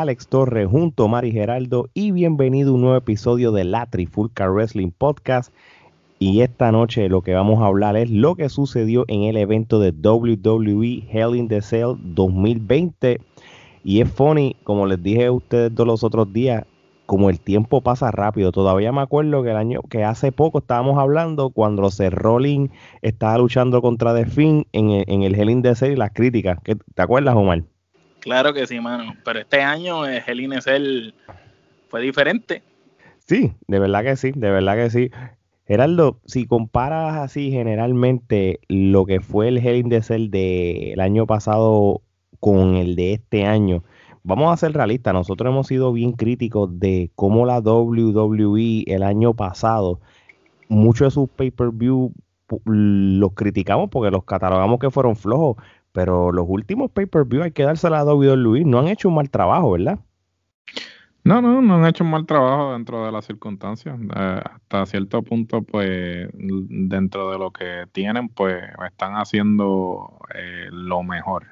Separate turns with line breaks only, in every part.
Alex Torres, junto a Mari Geraldo y bienvenido a un nuevo episodio de la Trifulca Wrestling Podcast. Y esta noche lo que vamos a hablar es lo que sucedió en el evento de WWE Hell in the Cell 2020. Y es funny, como les dije a ustedes todos los otros días, como el tiempo pasa rápido. Todavía me acuerdo que el año que hace poco estábamos hablando cuando Seth Rollins estaba luchando contra The Finn en, en el Hell in the Cell y las críticas. ¿Te acuerdas, Omar?
Claro que sí, mano. Pero este año el Hell in the Cell fue diferente.
Sí, de verdad que sí, de verdad que sí. Geraldo, si comparas así generalmente lo que fue el Hell in the Cell del año pasado con el de este año, vamos a ser realistas, nosotros hemos sido bien críticos de cómo la WWE el año pasado, muchos de sus pay-per-view los criticamos porque los catalogamos que fueron flojos, pero los últimos pay-per-view hay que dársela a WWE, no han hecho un mal trabajo, ¿verdad?
No, no, no han hecho un mal trabajo dentro de las circunstancias. Eh, hasta cierto punto, pues, dentro de lo que tienen, pues, están haciendo eh, lo mejor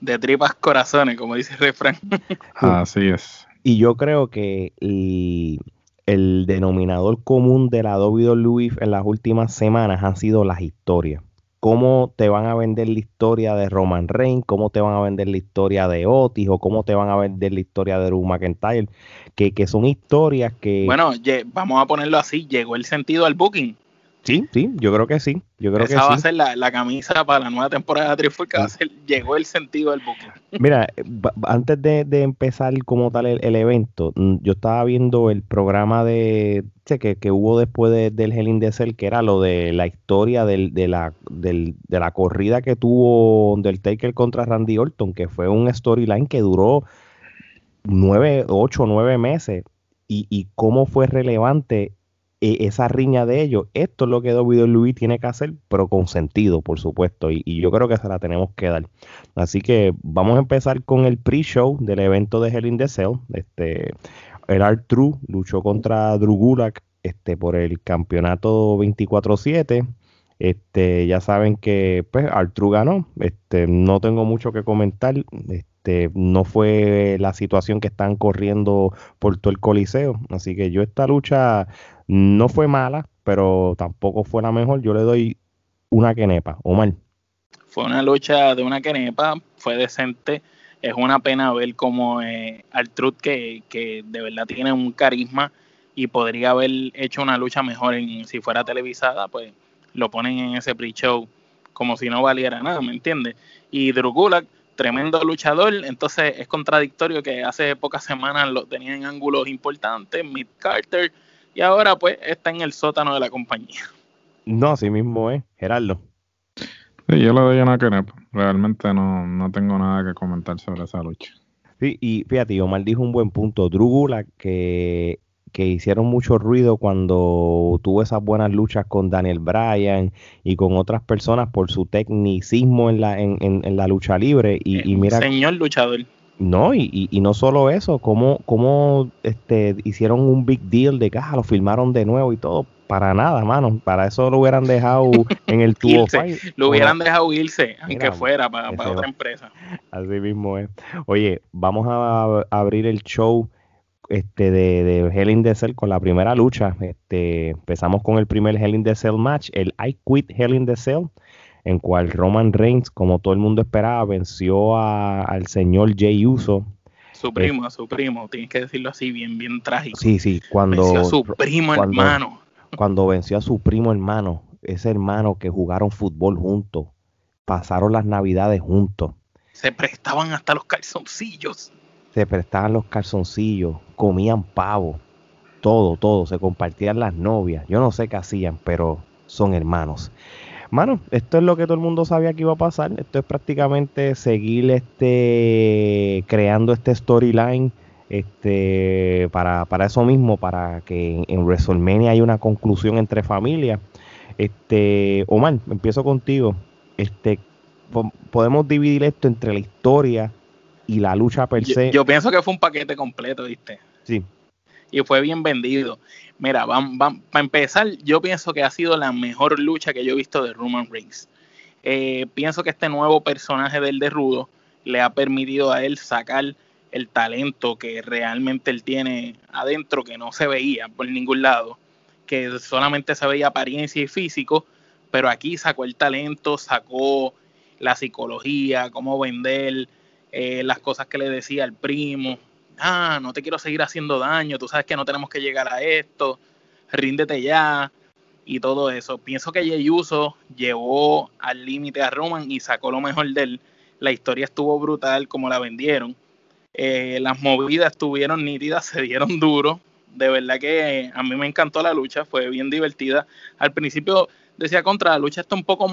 de tripas corazones, como dice el refrán.
Así es.
Y yo creo que el, denominador común de la WWE en las últimas semanas han sido las historias. Cómo te van a vender la historia de Roman Reigns, cómo te van a vender la historia de Otis o cómo te van a vender la historia de Drew McIntyre, que, que son historias que...
Bueno, vamos a ponerlo así, llegó el sentido al booking.
Sí, sí, yo creo que sí. Yo creo
Esa va a ser la, camisa para la nueva temporada de Trifulca. llegó el sentido del buque.
Mira, antes de, empezar como tal el, evento, mm, yo estaba viendo el programa de que, que hubo después del Hell in the que era lo de la historia del, de, la, de la corrida que tuvo Undertaker contra Randy Orton, que fue un storyline que duró nueve, ocho, nueve meses. Y, y cómo fue relevante e, esa riña de ellos. Esto es lo que WWE tiene que hacer, pero con sentido, por supuesto. Y, yo creo que se la tenemos que dar. Así que vamos a empezar con el pre-show del evento de Hell in the Cell. Este, el Art True luchó contra Drew Gulak este, por el campeonato 24-7. Este, ya saben que pues Artru ganó. Este, no tengo mucho que comentar. No fue la situación que están corriendo por todo el coliseo. Así que yo esta lucha no fue mala, pero tampoco fue la mejor. Yo le doy una quenepa. Omar.
Fue una lucha de una quenepa, fue decente. Es una pena ver como eh, que, que de verdad tiene un carisma y podría haber hecho una lucha mejor en, si fuera televisada, pues lo ponen en ese pre-show como si no valiera nada, ¿me entiendes? Y Drew tremendo luchador, entonces es contradictorio que hace pocas semanas lo tenía en ángulos importantes, Mid Carter, y ahora pues está en el sótano de la compañía.
No, así mismo es, Gerardo.
Sí, yo le doy una quenepa. Realmente no, no tengo nada que comentar sobre esa lucha.
Sí, y fíjate, Omar dijo un buen punto. Drugula, que, que hicieron mucho ruido cuando tuvo esas buenas luchas con Daniel Bryan y con otras personas por su tecnicismo en la, en, en, la lucha libre. Y, y mira.
Señor luchador.
No, y, y, no solo eso, como, como este, hicieron un big deal de caja, lo filmaron de nuevo y todo. Para nada, mano. Para eso lo hubieran dejado en el tubo.
lo hubieran dejado irse, aunque fuera para, otra empresa.
Así mismo es. Oye, vamos a, abrir el show este de, de Hell in the Cell con la primera lucha. Este, empezamos con el primer Hell in the Cell match, el I Quit Hell in the Cell en cual Roman Reigns, como todo el mundo esperaba, venció al señor Jay Uso.
Su primo, a su primo, tienes que decirlo así, bien, bien trágico.
Sí, sí, cuando...
Venció a su primo hermano.
Cuando venció a su primo hermano, ese hermano que jugaron fútbol juntos, pasaron las navidades juntos.
Se prestaban hasta los calzoncillos.
Se prestaban los calzoncillos, comían pavo, todo, todo, se compartían las novias. Yo no sé qué hacían, pero son hermanos. Mano, esto es lo que todo el mundo sabía que iba a pasar. Esto es prácticamente seguir este creando este storyline este para, para eso mismo, para que en WrestleMania haya una conclusión entre familias. Este, Omar, empiezo contigo. Este, podemos dividir esto entre la historia y la lucha per se.
Yo, pienso que fue un paquete completo, ¿viste?
Sí.
Y fue bien vendido. Mira, para empezar, yo pienso que ha sido la mejor lucha que yo he visto de Roman Reigns. Eh, pienso que este nuevo personaje del de Rudo le ha permitido a él sacar el talento que realmente él tiene adentro, que no se veía por ningún lado, que solamente se veía apariencia y físico, pero aquí sacó el talento, sacó la psicología, cómo vender, eh, las cosas que le decía al primo, ah, no te quiero seguir haciendo daño, tú sabes que no tenemos que llegar a esto, ríndete ya, y todo eso. Pienso que Jey Uso llevó al límite a Roman y sacó lo mejor de él. La historia estuvo brutal como la vendieron. Eh, las movidas estuvieron nítidas, se dieron duro. De verdad que a mí me encantó la lucha, fue bien divertida. Al principio decía contra la lucha está un poco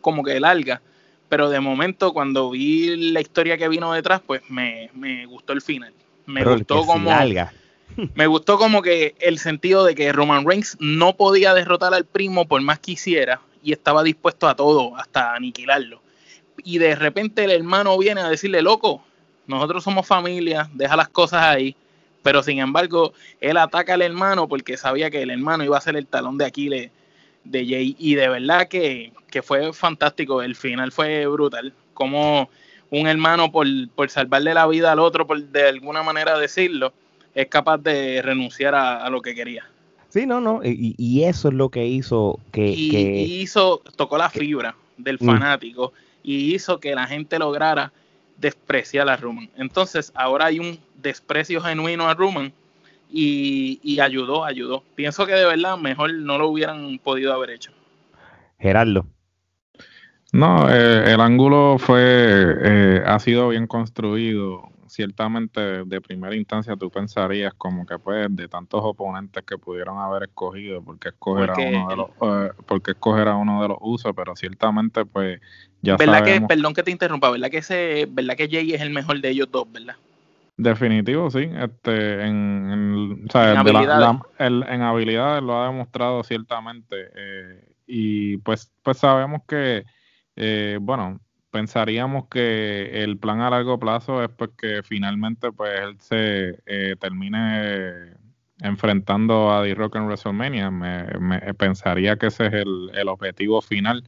como que larga, pero de momento cuando vi la historia que vino detrás, pues me, gustó el final. Me gustó como me gustó como que el sentido de que Roman Reigns no podía derrotar al primo por más que hiciera y estaba dispuesto a todo, hasta aniquilarlo. Y de repente el hermano viene a decirle, loco, nosotros somos familia, deja las cosas ahí. Pero sin embargo, él ataca al hermano porque sabía que el hermano iba a ser el talón de Aquiles de Jay. Y de verdad que, fue fantástico. El final fue brutal. Como un hermano, por, por salvarle la vida al otro, por de alguna manera decirlo, es capaz de renunciar a, lo que quería.
Sí, no, no, y, eso es lo que hizo que...
Y, hizo, tocó la fibra del mm. fanático y hizo que la gente lograra despreciar a Roman. Entonces, ahora hay un desprecio genuino a Roman y, ayudó, ayudó. Pienso que de verdad mejor no lo hubieran podido haber hecho.
Gerardo.
No, eh, el ángulo fue, eh, ha sido bien construido ciertamente de primera instancia tú pensarías como que pues de tantos oponentes que pudieron haber escogido, porque escoger a uno de los eh, porque escoger a uno de los usos, pero ciertamente pues ya
¿Verdad que perdón que te interrumpa, verdad que ese verdad que Jay es el mejor de ellos dos, ¿verdad?
Definitivo, sí. Este, en, en, habilidades. en habilidades lo ha demostrado ciertamente. Eh, y pues, pues sabemos que, eh, bueno, pensaríamos que el plan a largo plazo es pues que finalmente pues él se eh, termine enfrentando a D-Rock en WrestleMania. Me, pensaría que ese es el, objetivo final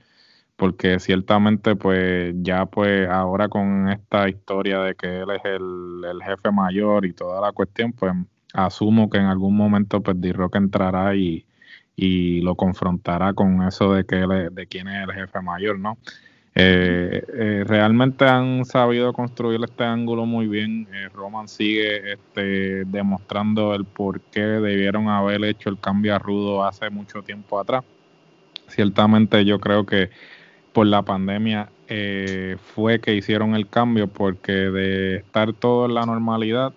porque ciertamente pues ya pues ahora con esta historia de que él es el, jefe mayor y toda la cuestión pues asumo que en algún momento pues D-Rock entrará y, y lo confrontará con eso de que él de quién es el jefe mayor, ¿no? Eh, eh, realmente han sabido construir este ángulo muy bien. Eh, Roman sigue este, demostrando el por qué debieron haber hecho el cambio a Rudo hace mucho tiempo atrás. Ciertamente yo creo que por la pandemia fue que hicieron el cambio porque de estar todo en la normalidad,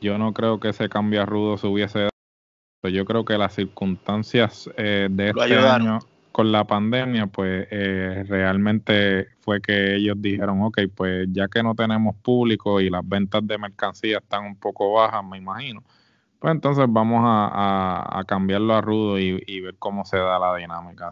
yo no creo que ese cambio a Rudo se hubiese dado. Yo creo que las circunstancias de este año con la pandemia, pues eh, realmente fue que ellos dijeron, ok, pues ya que no tenemos público y las ventas de mercancía están un poco bajas, me imagino, pues entonces vamos a, cambiarlo a rudo y, ver cómo se da la dinámica.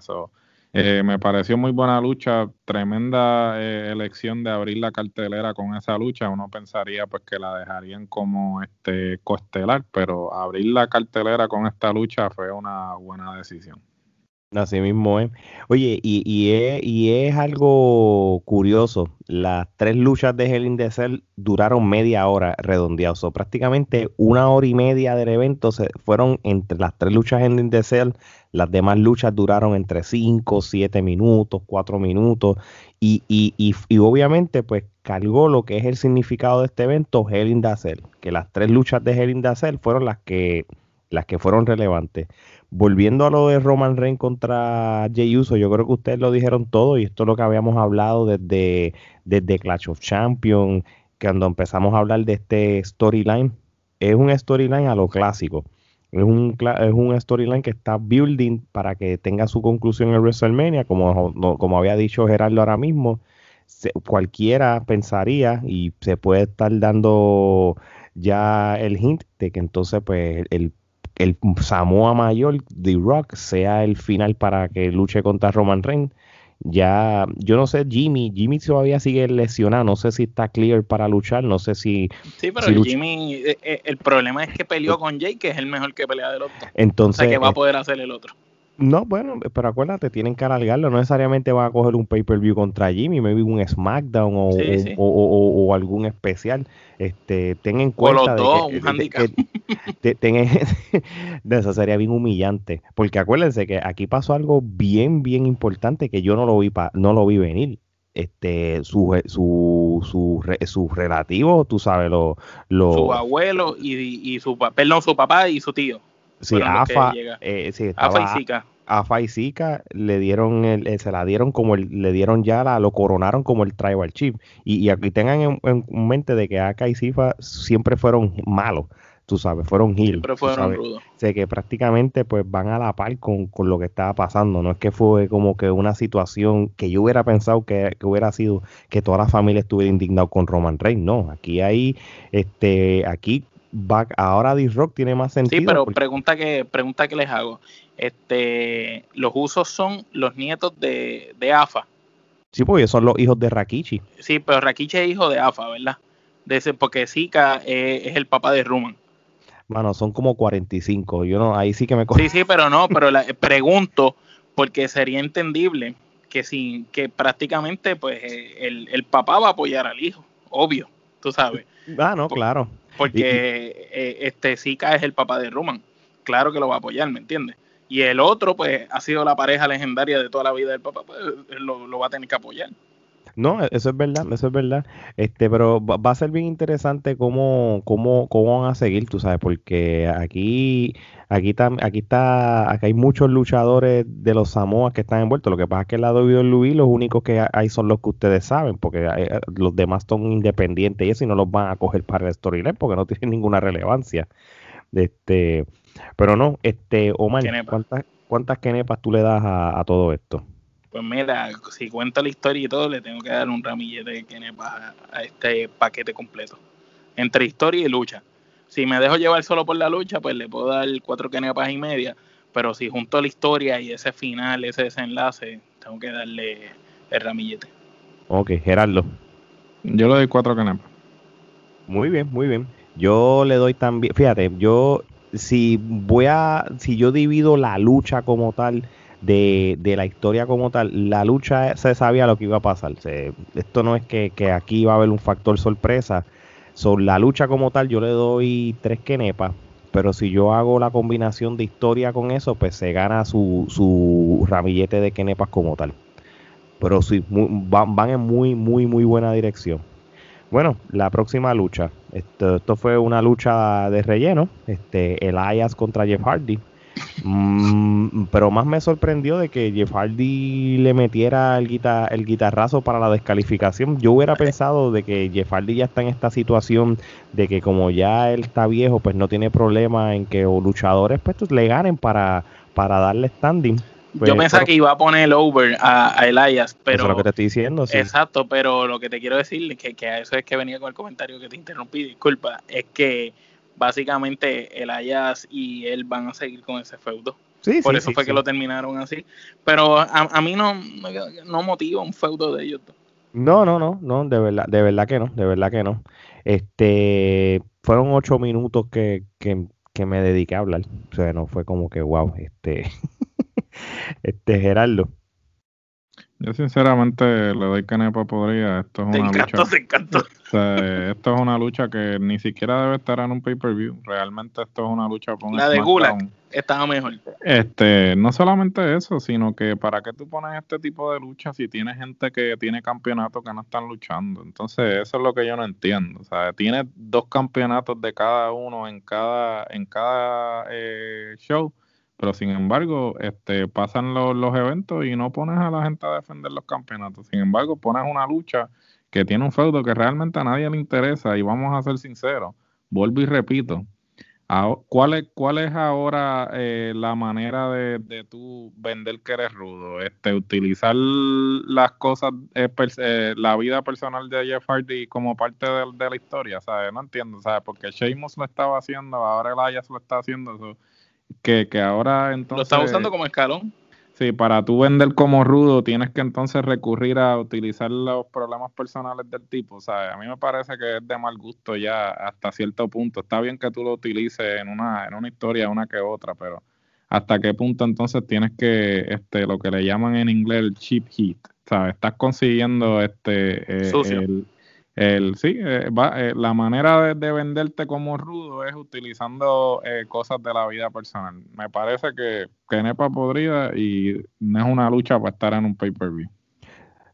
Eh, me pareció muy buena lucha, tremenda eh, elección de abrir la cartelera con esa lucha. Uno pensaría pues que la dejarían como este costelar, pero abrir la cartelera con esta lucha fue una buena decisión.
Así mismo es. Oye, y, y, es, y es algo curioso. Las tres luchas de Hell in the Cell duraron media hora redondeados. Prácticamente una hora y media del evento se fueron entre las tres luchas Hell in the Cell. Las demás luchas duraron entre cinco, siete minutos, cuatro minutos. Y, y, y, y obviamente, pues cargó lo que es el significado de este evento, Hell in the Cell. Que las tres luchas de Hell in the Cell fueron las que, las que fueron relevantes volviendo a lo de Roman Reigns contra Jey Uso, yo creo que ustedes lo dijeron todo y esto es lo que habíamos hablado desde, desde Clash of Champions, cuando empezamos a hablar de este storyline. Es un storyline a lo clásico. Es un, es un storyline que está building para que tenga su conclusión en WrestleMania, como, como había dicho Gerardo ahora mismo. cualquiera pensaría y se puede estar dando ya el hint de que entonces pues el el Samoa Mayor, The Rock, sea el final para que luche contra Roman Reigns. Ya, yo no sé, Jimmy, Jimmy todavía sigue lesionado, no sé si está clear para luchar, no sé si...
Sí, pero Jimmy, eh, eh, el problema es que peleó con Jay, que es el mejor que pelea del otro.
Entonces...
O sea, que va a eh, poder hacer el otro.
No, bueno, pero acuérdate, tienen que alargarlo. No necesariamente van a coger un pay-per-view contra Jimmy, maybe un SmackDown o, o, algún especial. Este, ten en cuenta. de de, eso sería bien humillante. Porque acuérdense que aquí pasó algo bien, bien importante que yo no lo vi, pa, no lo vi venir. Este, su, su, su, su relativo, tú sabes, lo, lo,
su abuelo y, y su, perdón, su papá y su tío.
Sí, AFA, eh, sí,
AFA y Zika.
AFA y Zika le dieron el, eh, se la dieron como el, le dieron ya la, lo coronaron como el tribal chief. Y, aquí tengan en, mente de que AKA y Zifa siempre fueron malos, tú sabes, fueron heal.
Siempre fueron rudos.
Sé que prácticamente pues van a la par con, con, lo que estaba pasando. No es que fue como que una situación que yo hubiera pensado que, que hubiera sido que toda la familia estuviera indignado con Roman Reigns. No, aquí hay, este, aquí ahora D-Rock tiene más sentido.
Sí, pero pregunta que pregunta que les hago. Este, los usos son los nietos de, de AFA.
Sí, porque son los hijos de Rakichi.
Sí, pero Rakichi es hijo de AFA, ¿verdad? De ese, porque Zika es el papá de Ruman.
Bueno, son como 45. Yo no, ahí sí que me
Sí, sí, pero no, pero la, pregunto porque sería entendible que sin que prácticamente pues el, el papá va a apoyar al hijo, obvio, tú sabes.
Ah, no, claro.
Porque eh, este Zika es el papá de Roman. Claro que lo va a apoyar, ¿me entiendes? Y el otro, pues, ha sido la pareja legendaria de toda la vida del papá, pues lo, lo va a tener que apoyar.
No, e, eso es verdad, eso es verdad. Este, pero va a ser bien interesante cómo, cómo, cómo van a seguir, tú sabes, porque aquí, aquí está, aquí está, aquí hay muchos luchadores de los Samoas que están envueltos. Lo que pasa es que el lado de Luis, los únicos que hay son los que ustedes saben, porque eh, los demás son independientes y eso y no los van a coger para el storyline porque no tienen ninguna relevancia. Este, pero no, este, Omar, ¿cuántas, cuántas kenepas tú le das a todo esto?
Pues mira, si cuento la historia y todo, le tengo que dar un ramillete de kenepas a, este paquete completo. Entre historia y lucha. Si me dejo llevar solo por la lucha, pues le puedo dar cuatro kenepas y media. Pero si junto la historia y ese final, ese desenlace, tengo que darle el ramillete.
Ok, Gerardo.
Yo le doy cuatro kenepas.
Muy bien, muy bien. Yo le doy también, fíjate, yo si voy a, si yo divido la lucha como tal de, de, la historia como tal, la lucha se sabía lo que iba a pasar. esto no es que, aquí va a haber un factor sorpresa. Sobre la lucha como tal, yo le doy tres kenepas. Pero si yo hago la combinación de historia con eso, pues se gana su, su ramillete de kenepas como tal. Pero sí, van, van, en muy, muy, muy buena dirección. Bueno, la próxima lucha. Esto, esto fue una lucha de relleno. Este, Elias contra Jeff Hardy. Mm, pero más me sorprendió de que Jeff Hardy le metiera el, el guitarrazo para la descalificación. Yo hubiera pensado de que Jeff Hardy ya está en esta situación de que como ya él está viejo, pues no tiene problema en que los luchadores pues, le ganen para, para darle standing.
Yo pues, pensaba que iba a poner el over a, Elias, pero... Eso
es lo que te estoy diciendo,
Exacto, pero lo que te quiero decir, que, que a eso es que venía con el comentario que te interrumpí, disculpa, es que básicamente el Ayas y él van a seguir con ese feudo. Por eso fue que lo terminaron así. Pero a, mí no, no motiva un feudo de ellos.
No, no, no, no, de verdad, de verdad que no, de verdad que no. Este, fueron ocho minutos que, que, que me dediqué a hablar. O sea, no fue como que wow, este, este Gerardo.
Yo sinceramente le doy canepa podría. Esto es una lucha. esto es una lucha que ni siquiera debe estar en un pay-per-view. Realmente esto es una lucha
con La de Gulag estaba mejor.
Este, no solamente eso, sino que para qué tú pones este tipo de lucha si tienes gente que tiene campeonatos que no están luchando. Entonces, eso es lo que yo no entiendo. O sea, tiene dos campeonatos de cada uno en cada en cada eh, show pero sin embargo, este, pasan los, los eventos y no pones a la gente a defender los campeonatos. Sin embargo, pones una lucha que tiene un feudo que realmente a nadie le interesa y vamos a ser sinceros, vuelvo y repito, ¿cuál, es, cuál es ahora eh, la manera de, de tú vender que eres rudo? Este, utilizar las cosas, eh, eh, la vida personal de Jeff Hardy como parte de, la historia, ¿sabes? No entiendo, ¿sabes? Porque Sheamus lo estaba haciendo, ahora el Elias lo está haciendo, eso que, que ahora entonces...
Lo está usando como escalón.
Sí, para tú vender como rudo tienes que entonces recurrir a utilizar los problemas personales del tipo, ¿sabes? A mí me parece que es de mal gusto ya hasta cierto punto. Está bien que tú lo utilices en una, en una historia, una que otra, pero hasta qué punto entonces tienes que, este, lo que le llaman en inglés el cheap heat, ¿sabes? Estás consiguiendo este, eh, el, sí, eh, eh, la manera de, venderte como rudo es utilizando cosas de la vida personal. Me parece que, que Nepa podría y no es una lucha para estar en un pay-per-view.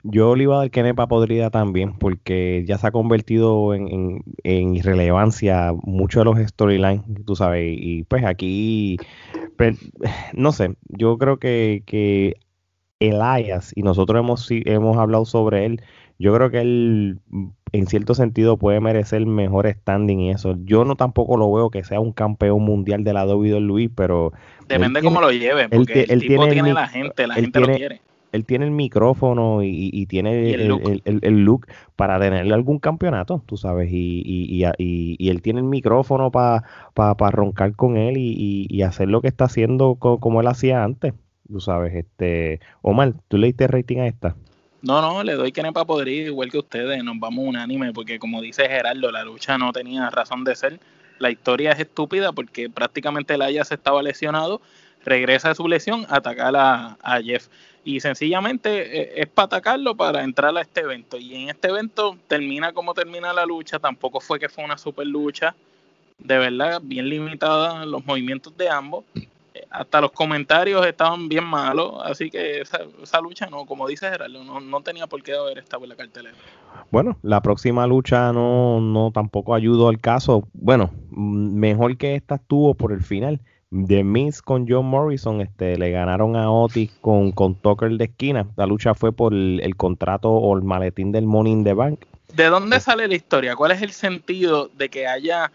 Yo le iba a dar Kenepa podrida también, porque ya se ha convertido en, irrelevancia muchos de los storylines, tú sabes, y pues aquí, pues, no sé, yo creo que, que Elias, y nosotros hemos, hemos hablado sobre él, yo creo que él en cierto sentido puede merecer mejor standing y eso. Yo no tampoco lo veo que sea un campeón mundial de la WWE, pero...
Depende cómo lo lleve, porque el tipo tiene, la gente, la gente lo quiere
él tiene el micrófono y, tiene el, look? para tenerle algún campeonato, tú sabes, y, él tiene el micrófono para roncar con él y, hacer lo que está haciendo como él hacía antes, tú sabes. este Omar, ¿tú le diste rating a esta?
No, no, le doy poder ir igual que ustedes, nos vamos unánime, porque como dice Gerardo, la lucha no tenía razón de ser. La historia es estúpida porque prácticamente el Aya se estaba lesionado, regresa de su lesión a atacar a, a Jeff y sencillamente eh, es para atacarlo para entrar a este evento. Y en este evento termina como termina la lucha, tampoco fue que fue una super lucha, de verdad, bien limitada los movimientos de ambos. Eh, hasta los comentarios estaban bien malos, así que esa, lucha no, como dice Gerardo, no, no, tenía por qué haber estado en la cartelera.
Bueno, la próxima lucha no, no tampoco ayudó al caso. Bueno, mejor que esta estuvo por el final The Miz con John Morrison este, le ganaron a Otis con, con Tucker de esquina. La lucha fue por el, contrato o el maletín del Money in the Bank.
¿De dónde sale la historia? ¿Cuál es el sentido de que haya,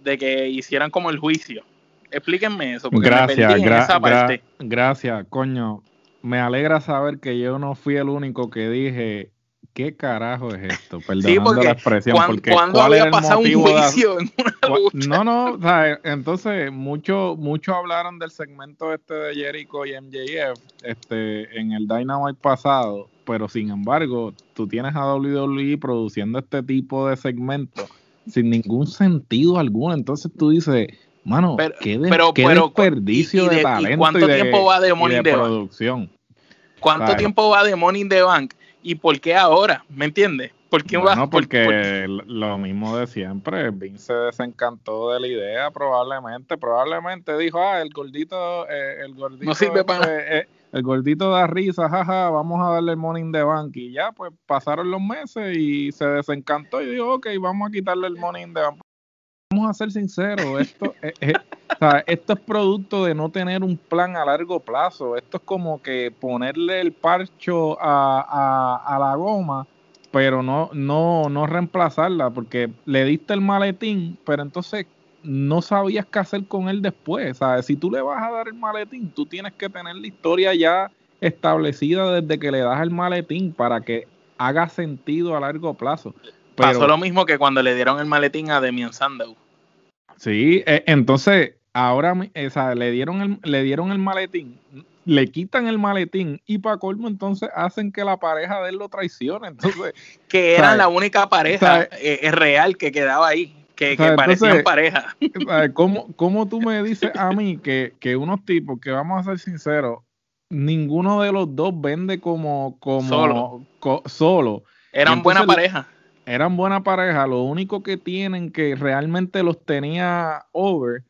de que hicieran como el juicio? Explíquenme eso, porque
gracias, gracias, coño. Me alegra saber que yo no fui el único que dije ¿qué carajo es esto? Perdonando la expresión, porque
¿cuándo había pasado un juicio en una lucha?
No, no, o sea, entonces muchos mucho hablaron del segmento este de Jericho y MJF este, en el Dynamite pasado, pero sin embargo, tú tienes a WWE produciendo este tipo de segmentos sin ningún sentido alguno, entonces tú dices... Mano, qué, desperdicio de talento
¿cuánto tiempo va de Money
de producción.
¿Cuánto tiempo va de Money in the Bank? ¿Y por qué ahora? ¿Me entiendes? ¿Por qué
bueno, porque lo mismo de siempre. Vince se desencantó de la idea, probablemente. Probablemente dijo, ah, el gordito, eh, el gordito.
No sirve para
eh, eh, El gordito da risa, jaja, vamos a darle el morning de bank. Y ya, pues pasaron los meses y se desencantó y dijo, ok, vamos a quitarle el morning de bank. Vamos a ser sinceros, esto es, esto es producto de no tener un plan a largo plazo. Esto es como que ponerle el parcho a, la goma, pero no, no, no reemplazarla, porque le diste el maletín, pero entonces no sabías qué hacer con él después. ¿sabes? Si tú le vas a dar el maletín, tú tienes que tener la historia ya establecida desde que le das el maletín para que haga sentido a largo plazo.
Pasó lo mismo que cuando le dieron el maletín a Demian Sandow.
Sí, e, entonces ahora o le dieron el, le dieron el maletín, le quitan el maletín y para colmo entonces hacen que la pareja de él lo traicione. Entonces,
que era la única pareja eh, real que quedaba ahí. Que, que parecían pareja.
¿Cómo, ¿Cómo, tú me dices a mí que, que unos tipos que vamos a ser sinceros, ninguno de los dos vende como, como
solo?
solo.
Eran buena pareja
eran buena pareja, lo único que tienen que realmente los tenía over,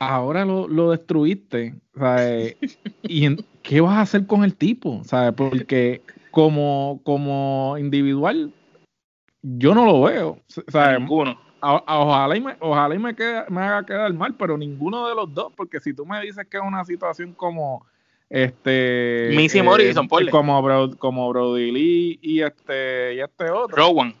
ahora lo, destruiste. ¿Y qué vas a hacer con el tipo? ¿Sabes? Porque como, como individual, yo no lo veo.
Ninguno.
ojalá y, me, ojalá y me, me haga quedar mal, pero ninguno de los dos, porque si tú me dices que es una situación como este
Missy Morrison,
como como Brody Lee y este y este otro
Rowan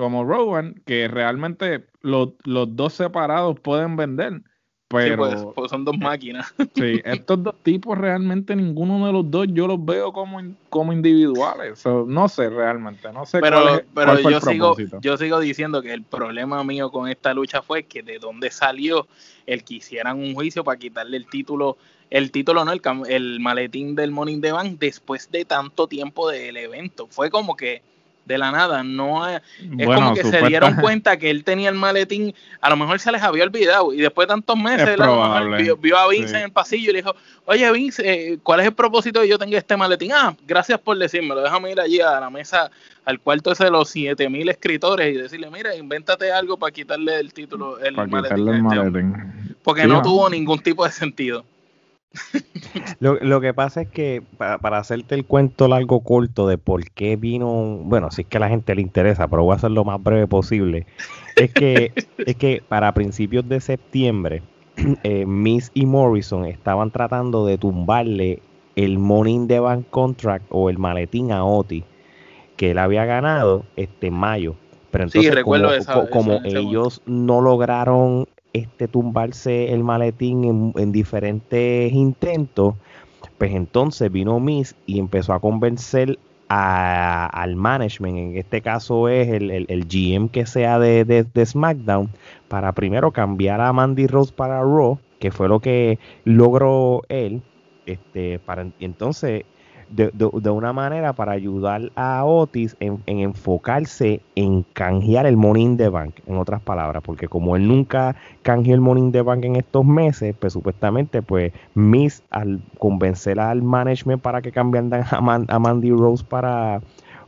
como Rowan, que realmente los, dos separados pueden vender. Pero,
pues, pues, son dos máquinas.
Sí, estos dos tipos realmente ninguno de los dos yo los veo como, como individuales. no sé realmente, no sé
pero, cuál pero yo sigo, yo sigo diciendo que el problema mío con esta lucha fue que de dónde salió el que hicieran un juicio para quitarle el título, el título no, el, el maletín del Morning the Bank después de tanto tiempo del evento. Fue como que de la nada. No es como que se dieron cuenta que él tenía el maletín, a lo mejor se les había olvidado y después de tantos meses vio, a Vince en el pasillo y le dijo, oye Vince, eh, ¿cuál es el propósito de yo tengo este maletín? Ah, gracias por decírmelo, déjame ir allí a la mesa, al cuarto ese de los 7000 escritores y decirle, mira, invéntate algo para quitarle el título, el maletín. Este Porque no tuvo ningún tipo de sentido.
Lo, que pasa es que para, hacerte el cuento largo corto de por qué vino, bueno, si es que a la gente le interesa, pero voy a hacer lo más breve posible, es que, es que para principios de septiembre, eh, Miss y Morrison estaban tratando de tumbarle el Morning de Bank Contract o el maletín a Oti que él había ganado este en mayo. Pero entonces, como, ellos no lograron este, tumbarse el maletín en, diferentes intentos, pues entonces vino Miss y empezó a convencer al management, en este caso es el, el, GM que sea de, de, SmackDown, para primero cambiar a Mandy Rose para Raw, que fue lo que logró él, este, para entonces de, de, una manera para ayudar a Otis en, enfocarse en canjear el money in the bank, en otras palabras, porque como él nunca canjeó el money in the bank en estos meses, pues supuestamente, pues Miss al convencer al management para que cambiaran a, Mandy Rose para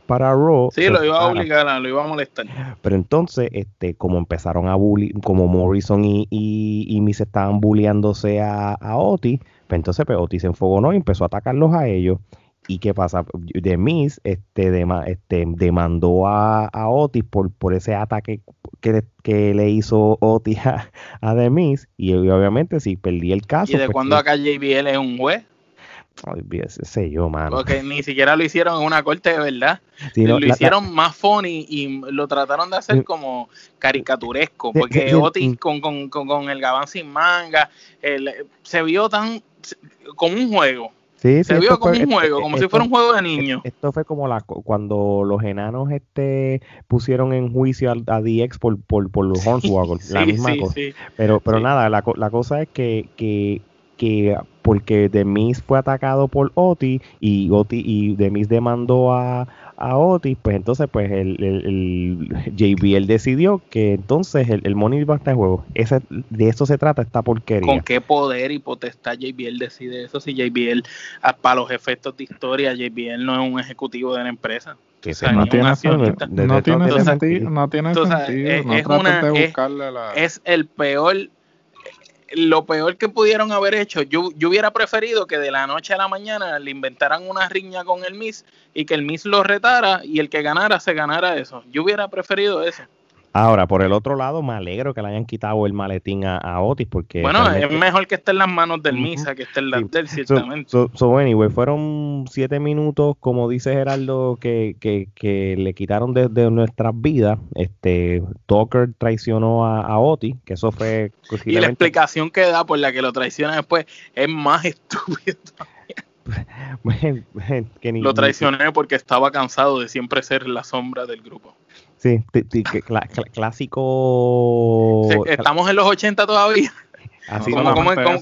para Raw.
Sí, lo pues, iba a obligar, lo iba a molestar.
Pero entonces, este, como empezaron a bully, como Morrison y, y, Miss estaban bulleándose a, a Otis, pues entonces pues, Otis se enfogó y empezó a atacarlos a ellos. ¿Y qué pasa? De Miss este, este, demandó a, Otis por, por ese ataque que, que le hizo Otis a, a Miss y, obviamente si perdí el caso.
¿Y de pues, cuándo acá JBL es un juez?
Sé yo, mano.
Porque ni siquiera lo hicieron en una corte de verdad. lo hicieron más funny y lo trataron de hacer como caricaturesco. Porque Otis con, con, con, el gabán sin manga se vio tan como un juego se vio como un juego, como si fuera un juego de niños.
Esto fue como la, cuando los enanos este pusieron en juicio a, DX por, por, por los Hornswoggle, la misma cosa. Pero, pero nada, la, la cosa es que, que, que porque Demis fue atacado por Oti y Oti y Demis demandó a, a Otis, pues entonces pues el, el, JBL decidió que entonces el, el Money va a estar en juego. Ese, de eso se trata esta porquería.
¿Con qué poder y potestad JBL decide eso? Si JBL, para los efectos de historia, JBL no es un ejecutivo de la empresa.
Que no, tiene, sentido, no, tiene sentido, no tiene sentido,
es, una, es el peor lo peor que pudieron haber hecho, yo, yo, hubiera preferido que de la noche a la mañana le inventaran una riña con el Miss y que el Miss lo retara y el que ganara se ganara eso. Yo hubiera preferido eso.
Ahora, por el otro lado, me alegro que le hayan quitado el maletín a, Otis porque...
Bueno, es mejor que esté en las manos del Misa que esté en las del ciertamente.
So, so, anyway, fueron siete minutos, como dice Gerardo, que, que, que le quitaron de, nuestras vidas. Este, Tucker traicionó a, Otis, que eso fue...
Y la explicación que da por la que lo traiciona después es más estúpido lo traicioné porque estaba cansado de siempre ser la sombra del grupo.
Sí, clásico.
estamos en los 80 todavía.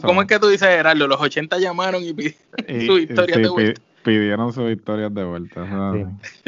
¿Cómo, es que tú dices, Gerardo? Los 80 llamaron y pidieron su historia de vuelta.
Pidieron sus historias de vuelta.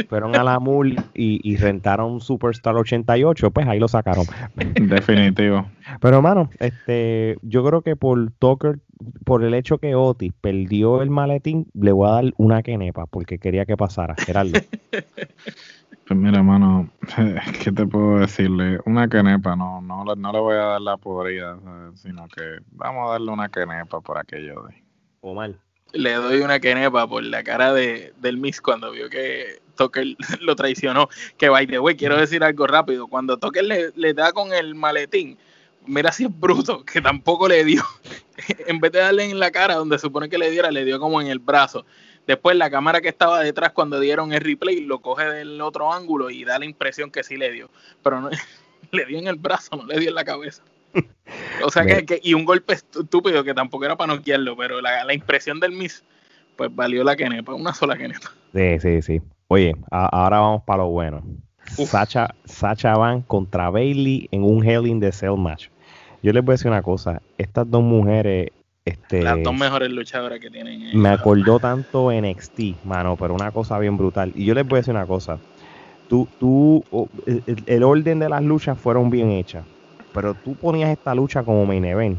Fueron a la MUL y, rentaron Superstar 88, pues ahí lo sacaron.
Definitivo.
Pero, hermano, este, yo creo que por Tucker, por el hecho que Otis perdió el maletín, le voy a dar una quenepa porque quería que pasara. Gerardo.
Pues mira, hermano, ¿qué te puedo decirle? Una quenepa, no, no, no le voy a dar la podrida, sino que vamos a darle una quenepa por aquello de.
O mal.
Le doy una quenepa por la cara de, del Miss cuando vio que Tucker lo traicionó. Que by the way, quiero decir algo rápido. Cuando Tucker le, le da con el maletín, mira si es bruto, que tampoco le dio. en vez de darle en la cara donde supone que le diera, le dio como en el brazo. Después la cámara que estaba detrás cuando dieron el replay lo coge del otro ángulo y da la impresión que sí le dio. Pero no, le dio en el brazo, no le dio en la cabeza. O sea que, y un golpe estúpido que tampoco era para noquearlo, pero la, la impresión del Miss, pues valió la quenepa, una sola quenepa.
Sí, sí, sí. Oye, ahora vamos para lo bueno. Sacha, Sacha Van contra Bailey en un Hell in the Cell match. Yo les voy a decir una cosa, estas dos mujeres este,
Las dos mejores luchadoras que tienen.
Me acordó tanto NXT, mano, pero una cosa bien brutal. Y yo les voy a decir una cosa. tú, tú, el, orden de las luchas fueron bien hechas, pero tú ponías esta lucha como main event,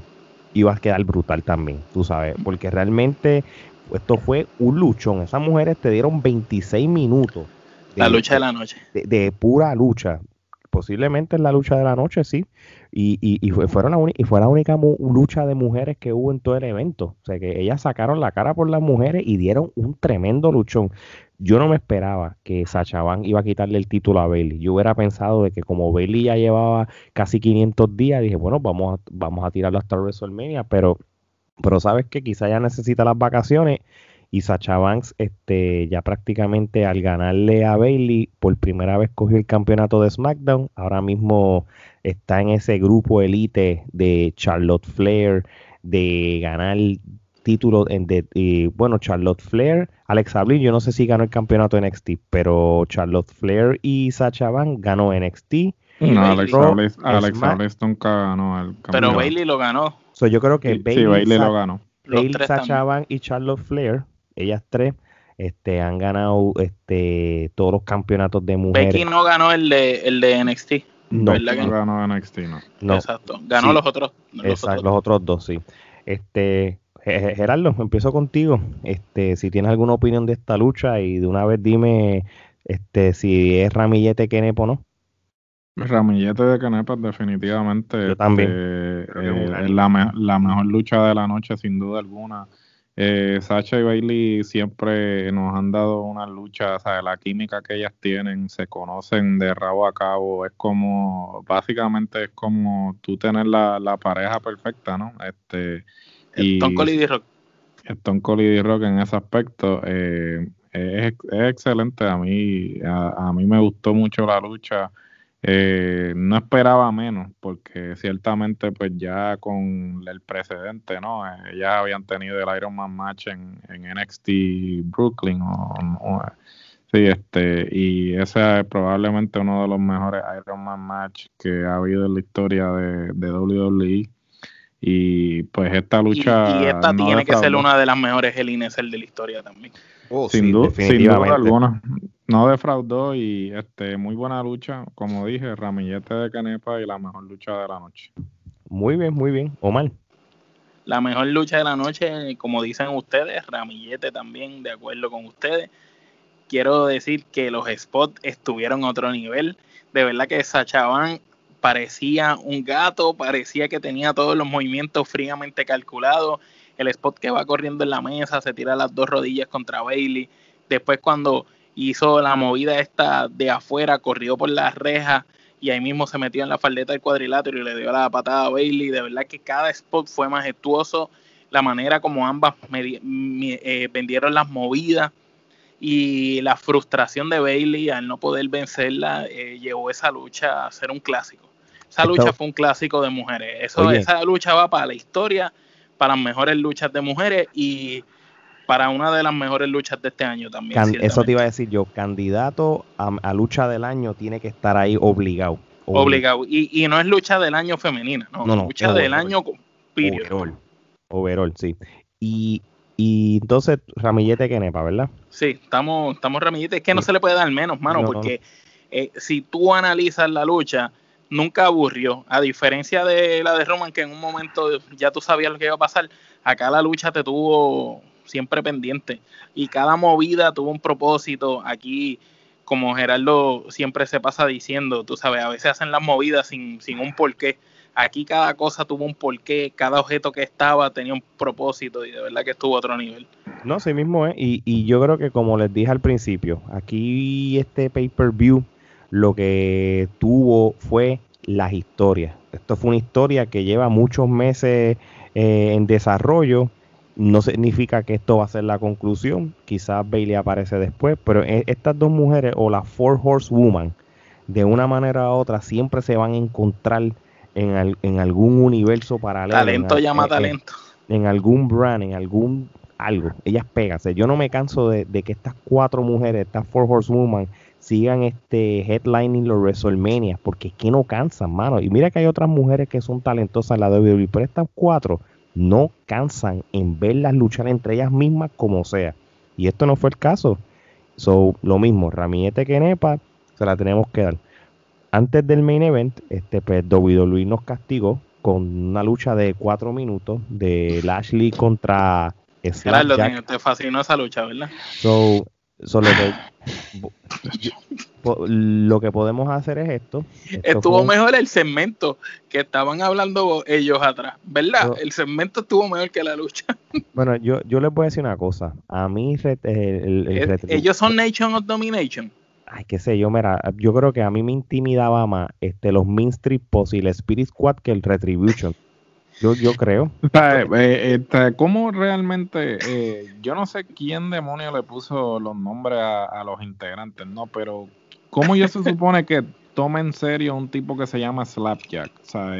ibas a quedar brutal también, tú sabes, porque realmente esto fue un luchón. Esas mujeres te dieron 26 minutos.
la lucha de la noche.
De, pura lucha. Posiblemente es la lucha de la noche, sí. Y, y, y, fue, fueron la y fue la única lucha de mujeres que hubo en todo el evento. O sea que ellas sacaron la cara por las mujeres y dieron un tremendo luchón. Yo no me esperaba que Sacha Van iba a quitarle el título a Bailey. Yo hubiera pensado de que como Bailey ya llevaba casi 500 días, dije, bueno, vamos a, vamos a tirarlo hasta WrestleMania, pero pero sabes que quizá ya necesita las vacaciones y Sacha Banks este, ya prácticamente al ganarle a Bailey por primera vez cogió el campeonato de SmackDown. Ahora mismo está en ese grupo elite de Charlotte Flair de ganar título en de, bueno Charlotte Flair, Alexa Bliss, yo no sé si ganó el campeonato de NXT, pero Charlotte Flair y Sacha Banks ganó NXT.
No, Alexa Bliss, Alexa Bliss nunca ganó el
campeonato. Pero Bailey lo ganó.
So, yo creo que
Bailey, lo ganó.
Bailey, Sacha y Charlotte Flair, ellas tres, este, han ganado este, todos los campeonatos de mujeres.
Becky no ganó el de, el de NXT.
No, no ganó NXT, no.
Exacto. Ganó los otros.
Los exacto, otros. los otros dos, sí. Este, Gerardo, empiezo contigo. Este, si tienes alguna opinión de esta lucha y de una vez dime este, si es Ramillete Kenepo o no.
Ramillete de Canepas definitivamente
este,
eh, es la, la, mejor lucha de la noche sin duda alguna. Eh, Sacha y Bailey siempre nos han dado una lucha, o sea, la química que ellas tienen, se conocen de rabo a cabo, es como, básicamente es como tú tener la, la pareja perfecta, ¿no? Este,
y Stone Cold y Rock.
Stone Cold y Rock en ese aspecto eh, es, es, excelente, a mí, a, a mí me gustó mucho la lucha. Eh, no esperaba menos, porque ciertamente pues ya con el precedente, ¿no? Eh, ya habían tenido el Iron Man match en, NXT Brooklyn, o, sí, este, y ese es probablemente uno de los mejores Iron Man match que ha habido en la historia de, de WWE. Y pues esta lucha.
Y, esta tiene que ser una de las mejores Hell de la historia también.
Oh, sin, duda, sin duda alguna no defraudó y este muy buena lucha, como dije, ramillete de canepa y la mejor lucha de la noche.
Muy bien, muy bien. Omar.
La mejor lucha de la noche, como dicen ustedes, ramillete también, de acuerdo con ustedes. Quiero decir que los spots estuvieron a otro nivel. De verdad que Sachaban parecía un gato, parecía que tenía todos los movimientos fríamente calculados. El spot que va corriendo en la mesa, se tira las dos rodillas contra Bailey. Después cuando hizo la movida esta de afuera, corrió por las rejas y ahí mismo se metió en la faldeta del cuadrilátero y le dio la patada a Bailey. De verdad que cada spot fue majestuoso, la manera como ambas eh, vendieron las movidas y la frustración de Bailey al no poder vencerla eh, llevó esa lucha a ser un clásico. Esa lucha fue un clásico de mujeres. Eso, esa lucha va para la historia, para las mejores luchas de mujeres y para una de las mejores luchas de este año también.
eso te iba a decir yo, candidato a, lucha del año tiene que estar ahí obligado.
Obligado. Y, no es lucha del año femenina, no, no, lucha del año
Overall. Overall, sí. Y, y entonces, Ramillete Kenepa, ¿verdad?
Sí, estamos, estamos Ramillete. Es que no se le puede dar menos, mano, porque eh, si tú analizas la lucha, nunca aburrió. A diferencia de la de Roman, que en un momento ya tú sabías lo que iba a pasar, acá la lucha te tuvo siempre pendiente. Y cada movida tuvo un propósito. Aquí, como Gerardo siempre se pasa diciendo, tú sabes, a veces hacen las movidas sin, sin un porqué. Aquí cada cosa tuvo un porqué, cada objeto que estaba tenía un propósito y de verdad que estuvo a otro nivel.
No, sí mismo es. Y, y yo creo que como les dije al principio, aquí este pay-per-view lo que tuvo fue las historias. Esto fue una historia que lleva muchos meses eh, en desarrollo no significa que esto va a ser la conclusión. Quizás Bailey aparece después, pero e, estas dos mujeres o las Four Horsewoman, de una manera u otra, siempre se van a encontrar en, en algún universo paralelo.
Talento llama talento.
En, algún brand, en algún algo. Ellas pegan. yo no me canso de, que estas cuatro mujeres, estas Four Horsewoman, sigan este headlining los WrestleMania, porque es que no cansan, mano. Y mira que hay otras mujeres que son talentosas en la WWE, pero estas cuatro no cansan en verlas luchar entre ellas mismas como sea. Y esto no fue el caso. So, lo mismo, Ramillete Kenepa, se la tenemos que dar. Antes del main event, este, pues WWE nos castigó con una lucha de cuatro minutos de Lashley contra
Slapjack. te fascinó esa lucha, ¿verdad?
So, lo, que, podemos hacer es esto.
estuvo mejor el segmento que estaban hablando ellos atrás, ¿verdad? el segmento estuvo mejor que la lucha.
Bueno, yo, yo les voy a decir una cosa. A mí,
ellos son Nation of Domination
ay, qué sé yo, mira, yo creo que a mí me intimidaba más este, los Mean Street y el Spirit Squad que el Retribution. Yo, yo creo.
Eh, eh, este, ¿Cómo realmente, eh, yo no sé quién demonio le puso los nombres a, los integrantes, ¿no? Pero, ¿cómo ya se supone que tome en serio un tipo que se llama Slapjack? O sea,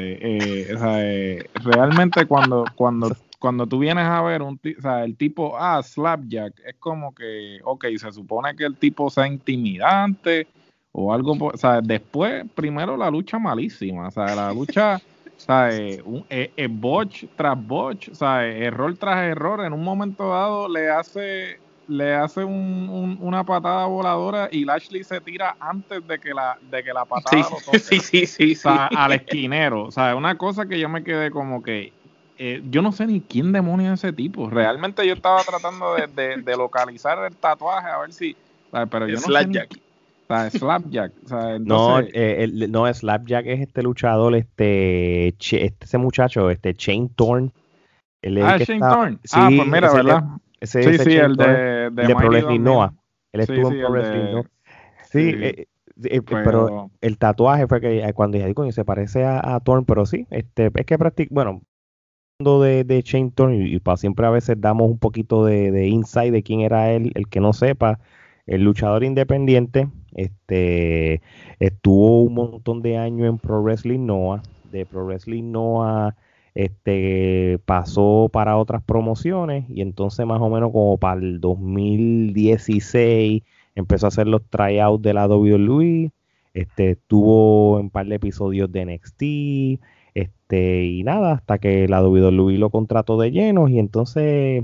realmente cuando, cuando cuando tú vienes a ver un o sea, el tipo, ah, Slapjack, es como que, ok, se supone que el tipo sea intimidante o algo, o sea, después, primero la lucha malísima, o sea, la lucha, sea, eh, un, eh, eh, botch tras botch, sea, error tras error, en un momento dado le hace le hace un, una patada voladora y Lashley se tira antes de que la de que la patada
sí, lo toque. Sí, sí, sí,
o sea, al esquinero. O sea, una cosa que yo me quedé como que eh, yo no sé ni quién demonio es ese tipo. Realmente yo estaba tratando de, localizar el tatuaje a ver si. Pero yo no
Slapjack.
Sé Slapjack.
no, eh, no, Slapjack es este luchador, este, este ese muchacho, este Chain Thorn.
ah, Shane Thorn. ah, pues mira, ¿verdad?
sí, sí, el de, de, de Pro Wrestling Noah. Él estuvo en Pro Wrestling Noah. Sí, eh, pero, el tatuaje fue que cuando dije, coño, se parece a, a Thorn, pero sí, este, es que practica, bueno, de, de Shane y, para siempre a veces damos un poquito de, de, insight de quién era él, el que no sepa, el luchador independiente, este estuvo un montón de años en Pro Wrestling Noah, de Pro Wrestling Noah este pasó para otras promociones y entonces más o menos como para el 2016 empezó a hacer los tryouts de la WWE, este tuvo un par de episodios de NXT, este, y nada, hasta que la WWE lo contrató de lleno y entonces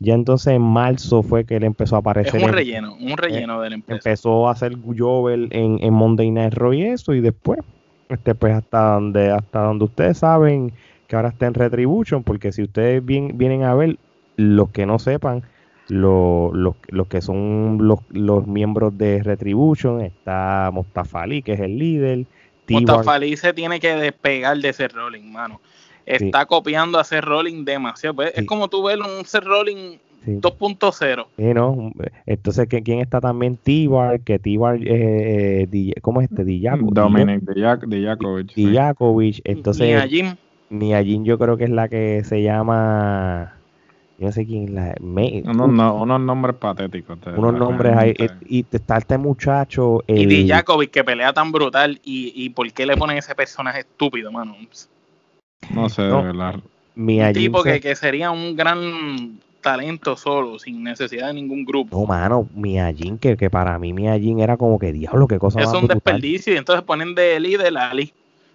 ya entonces en marzo fue que él empezó a aparecer.
Es un relleno, un relleno de la empresa.
Empezó a hacer Jovel en, en Monday Night Raw y eso, y después, este, pues hasta donde, hasta donde ustedes saben que ahora está en Retribution, porque si ustedes vienen a ver, los que no sepan, los, los, que son los, los miembros de Retribution, está Mostafali, que es el líder,
Mustafa se tiene que despegar de ese rolling, mano. Está copiando a ese rolling demasiado. Pues, es como tú ves un ser rolling 2.0.
Sí, no. Entonces, ¿quién está también? T-Bar, que T-Bar, eh, eh ¿cómo es este? Dijakovic.
Dominic Dijakovic.
Dijakovic. Entonces, Nia Jim. Nia Jim yo creo que es la que se llama yo no sé quién la
unos, nombres patéticos
unos nombres ahí y está este muchacho
y Dijakovic que pelea tan brutal y, y por qué le ponen ese personaje estúpido mano
no sé de verdad
un tipo que, que, sería un gran talento solo sin necesidad de ningún grupo
no mano Miyajin que, que para mí Miyajin era como que diablo qué cosa
es un desperdicio y entonces ponen de líder a Ali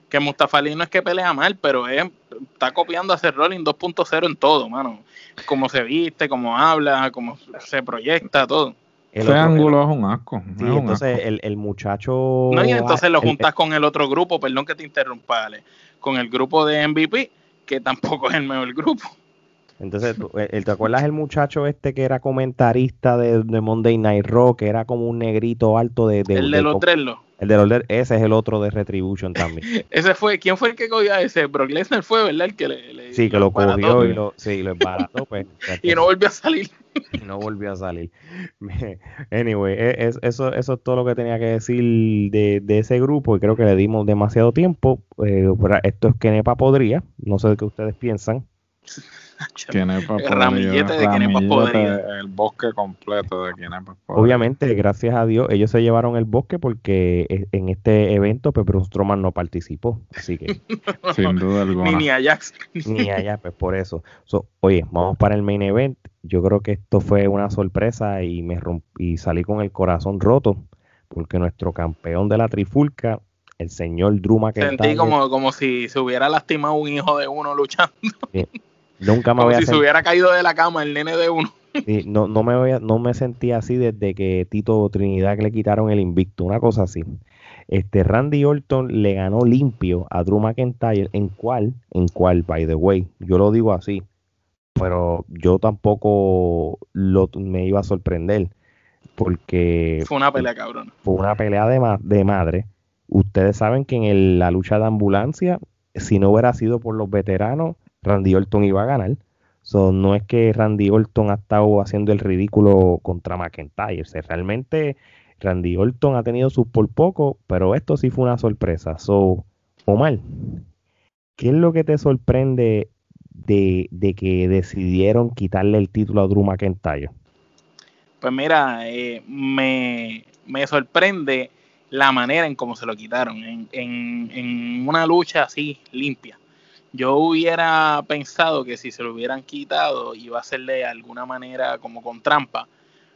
que Mustafa Ali no es que pelea mal, pero está copiando a hacer Rolling 2.0 en todo, mano. Como se viste, como habla, como se proyecta, todo.
Ese ángulo es un asco.
Sí, entonces El, muchacho.
No, y entonces lo juntas con el otro grupo, perdón que te interrumpa, con el grupo de MVP, que tampoco es el mejor grupo.
Entonces, eh, ¿te acuerdas el muchacho este que era comentarista de, Monday Night Raw, que era como un negrito alto de...
el de, los tres
El de los ese es el otro de Retribution también.
ese fue, ¿quién fue el que cogió a ese? Brock Lesnar fue, ¿verdad? El que le,
sí, que lo cogió y lo, sí, lo embarató, pues.
y no volvió a salir.
no volvió a salir. Anyway, e, eso, eso es todo lo que tenía que decir de, ese grupo y creo que le dimos demasiado tiempo. Eh, esto es que Nepa podría, no sé qué ustedes piensan.
Ramillete de
El bosque completo de Kenepa
Obviamente, gracias a Dios, ellos se llevaron el bosque porque e, en este evento Pepe Stroman no participó. Así que.
Sin duda alguna.
Ni, Ajax.
Ni Ajax, pues por eso. oye, vamos para el main event. Yo creo que esto fue una sorpresa y me y salí con el corazón roto porque nuestro campeón de la trifulca el señor Druma
que Sentí como, como si se hubiera lastimado un hijo de uno luchando.
Nunca me Como
si se hubiera caído de la cama el nene de uno.
no, no, me voy no me sentí así desde que Tito Trinidad le quitaron el invicto, una cosa así. Este Randy Orton le ganó limpio a Drew McIntyre, en cual, en cual, by the way, yo lo digo así, pero yo tampoco lo, me iba a sorprender porque
fue una pelea cabrón.
Fue una pelea de, de madre. Ustedes saben que en la lucha de ambulancia, si no hubiera sido por los veteranos, Randy Orton iba a ganar. So, no es que Randy Orton ha estado haciendo el ridículo contra McIntyre. realmente Randy Orton ha tenido sus por poco, pero esto sí fue una sorpresa. So, Omar, ¿qué es lo que te sorprende de, que decidieron quitarle el título a Drew McIntyre?
Pues mira, eh, me, sorprende la manera en cómo se lo quitaron, en una lucha así limpia yo hubiera pensado que si se lo hubieran quitado iba a ser de alguna manera como con trampa,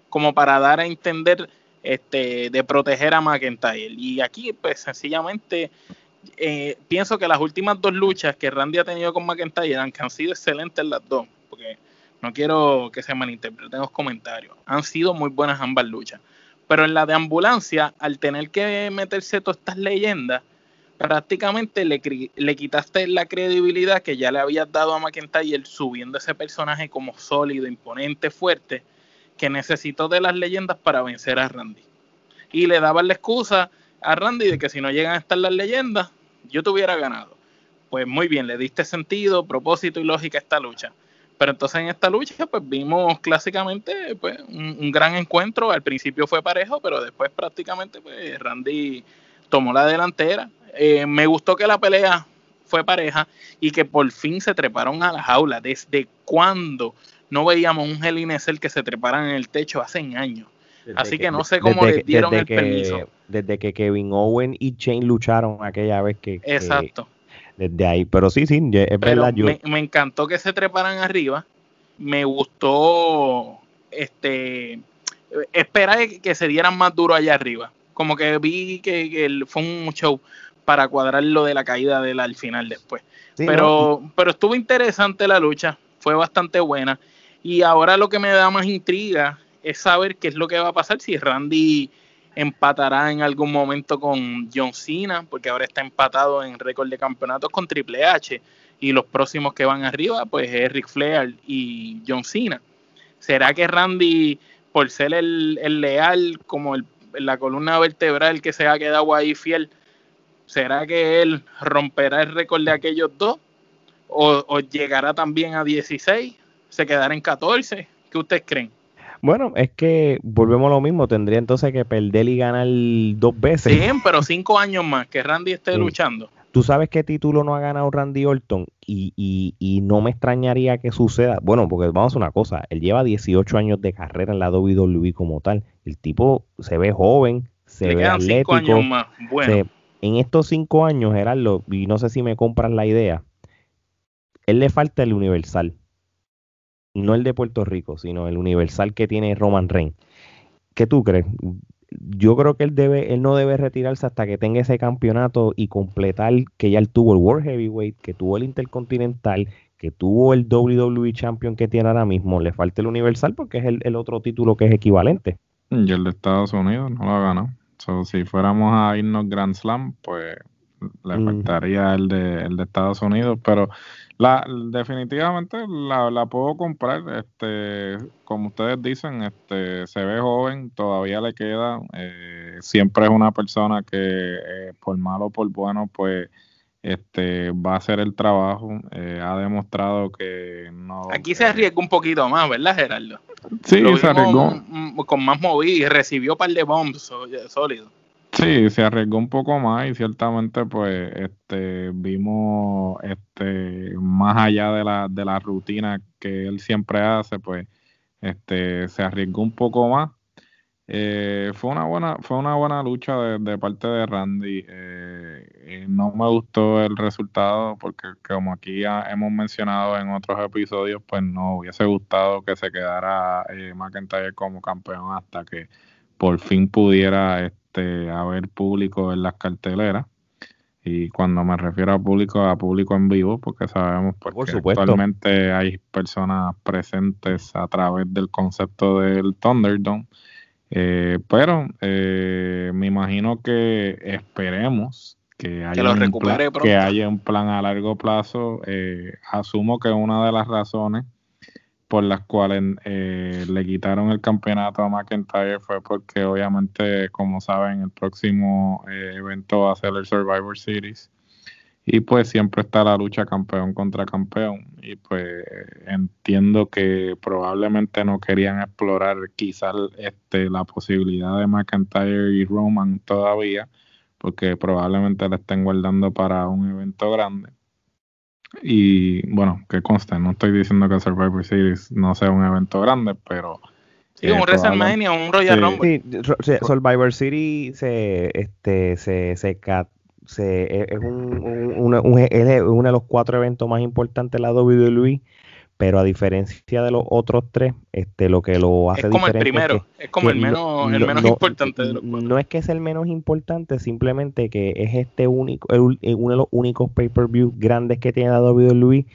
como para dar a entender este, de proteger a McIntyre. Y aquí, pues sencillamente, eh, pienso que las últimas dos luchas que Randy ha tenido con McIntyre han, han sido excelentes las dos, porque no quiero que se malinterpreten los comentarios, han sido muy buenas ambas luchas. Pero en la de ambulancia, al tener que meterse todas estas leyendas, prácticamente le, quitaste la credibilidad que ya le habías dado a McIntyre subiendo ese personaje como sólido, imponente, fuerte, que necesitó de las leyendas para vencer a Randy. Y le daba la excusa a Randy de que si no llegan a estar las leyendas, yo te hubiera ganado. Pues muy bien, le diste sentido, propósito y lógica a esta lucha. Pero entonces en esta lucha, pues vimos clásicamente pues, un, un gran encuentro. Al principio fue parejo, pero después prácticamente pues, Randy tomó la delantera eh, me gustó que la pelea fue pareja y que por fin se treparon a la jaula. ¿Desde cuando no veíamos un Hell que se treparan en el techo hace años? Así que, no sé cómo le dieron el permiso.
Desde que Kevin Owen y Shane lucharon aquella vez que...
Exacto.
desde ahí, pero sí, sí, es verdad.
Me, me, encantó que se treparan arriba. Me gustó este esperar que se dieran más duro allá arriba. Como que vi que, que fue un show para cuadrar lo de la caída de al final después. pero, pero estuvo interesante la lucha, fue bastante buena. Y ahora lo que me da más intriga es saber qué es lo que va a pasar si Randy empatará en algún momento con John Cena, porque ahora está empatado en récord de campeonatos con Triple H. Y los próximos que van arriba, pues es Ric Flair y John Cena. ¿Será que Randy, por ser el, leal, como el, la columna vertebral que se ha quedado ahí fiel, ¿Será que él romperá el récord de aquellos dos? ¿O, llegará también a 16? ¿Se quedará en 14? ¿Qué ustedes creen?
Bueno, es que volvemos a lo mismo, tendría entonces que perder y ganar dos veces.
Sí, pero cinco años más que Randy esté luchando.
¿Tú sabes qué título no ha ganado Randy Orton? Y, y, y, no me extrañaría que suceda. Bueno, porque vamos a una cosa, él lleva 18 años de carrera en la WWE como tal. El tipo se ve joven, se ve atlético. años más. Bueno en estos cinco años, Gerardo, y no sé si me compran la idea, él le falta el universal. No el de Puerto Rico, sino el universal que tiene Roman Reigns. ¿Qué tú crees? Yo creo que él debe, él no debe retirarse hasta que tenga ese campeonato y completar que ya él tuvo el World Heavyweight, que tuvo el Intercontinental, que tuvo el WWE Champion que tiene ahora mismo. Le falta el Universal porque es el, el otro título que es equivalente.
Y el de Estados Unidos no lo ha ganado si fuéramos a irnos Grand Slam, pues le mm. faltaría el de, el de Estados Unidos, pero la definitivamente la, la, puedo comprar, este, como ustedes dicen, este, se ve joven, todavía le queda, eh, siempre es una persona que eh, por malo o por bueno, pues este va a hacer el trabajo, eh, ha demostrado que no...
Aquí se arriesgó un poquito más, ¿verdad Gerardo?
Sí, se arriesgó.
Con más movida y recibió un par de bombs sólidos.
Sí, se arriesgó un poco más y ciertamente pues este vimos este más allá de la, de la rutina que él siempre hace, pues este se arriesgó un poco más eh, fue una buena fue una buena lucha de, parte de Randy eh, no me gustó el resultado porque como aquí ya hemos mencionado en otros episodios pues no hubiese gustado que se quedara eh, McIntyre como campeón hasta que por fin pudiera este haber público en las carteleras y cuando me refiero a público, a público en vivo, porque sabemos pues, que actualmente hay personas presentes a través del concepto del Thunderdome. Eh, pero eh, me imagino que esperemos que haya, un, plan, que haya un plan a largo plazo. Eh, asumo que una de las razones por las cuales eh, le quitaron el campeonato a McIntyre fue porque obviamente, como saben, el próximo eh, evento va a ser el Survivor Series y pues siempre está la lucha campeón contra campeón y pues entiendo que probablemente no querían explorar quizás este, la posibilidad de McIntyre y Roman todavía porque probablemente la estén guardando para un evento grande y bueno, que conste, no estoy diciendo que Survivor Series no sea un evento grande, pero.
Sí, un WrestleMania, un Royal Rumble.
Sí, Survivor Series se, este, se, se, se es, un, un, un, es uno de los cuatro eventos más importantes de la WWE pero a diferencia de los otros tres, este, lo que lo hace
es como el primero, es, como el menos, el menos importante de los
No es que es el menos importante, simplemente que es este único, el, uno de los únicos pay-per-view grandes que tiene la WWE